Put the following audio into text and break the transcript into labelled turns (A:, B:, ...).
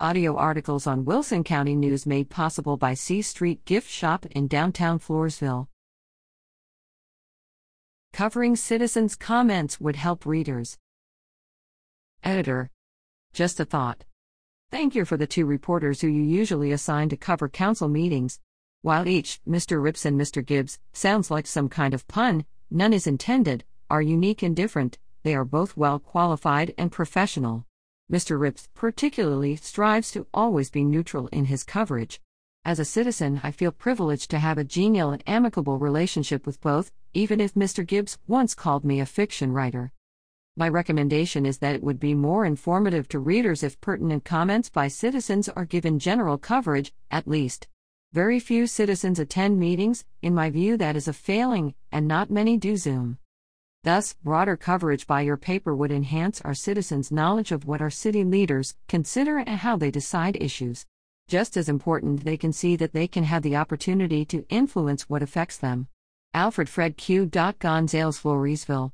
A: Audio articles on Wilson County News made possible by C Street Gift Shop in downtown Floresville. Covering citizens' comments would help readers. Editor. Just a thought. Thank you for the two reporters who you usually assign to cover council meetings. While each, Mr. Ripps and Mr. Gibbs, sounds like some kind of pun, none is intended, are unique and different, they are both well qualified and professional. Mr. Ripps particularly strives to always be neutral in his coverage. As a citizen, I feel privileged to have a genial and amicable relationship with both, even if Mr. Gibbs once called me a fiction writer. My recommendation is that it would be more informative to readers if pertinent comments by citizens are given general coverage, at least. Very few citizens attend meetings, in my view, that is a failing, and not many do Zoom. Thus, broader coverage by your paper would enhance our citizens' knowledge of what our city leaders consider and how they decide issues. Just as important, they can see that they can have the opportunity to influence what affects them. Alfred Fred Q. Gonzales Floresville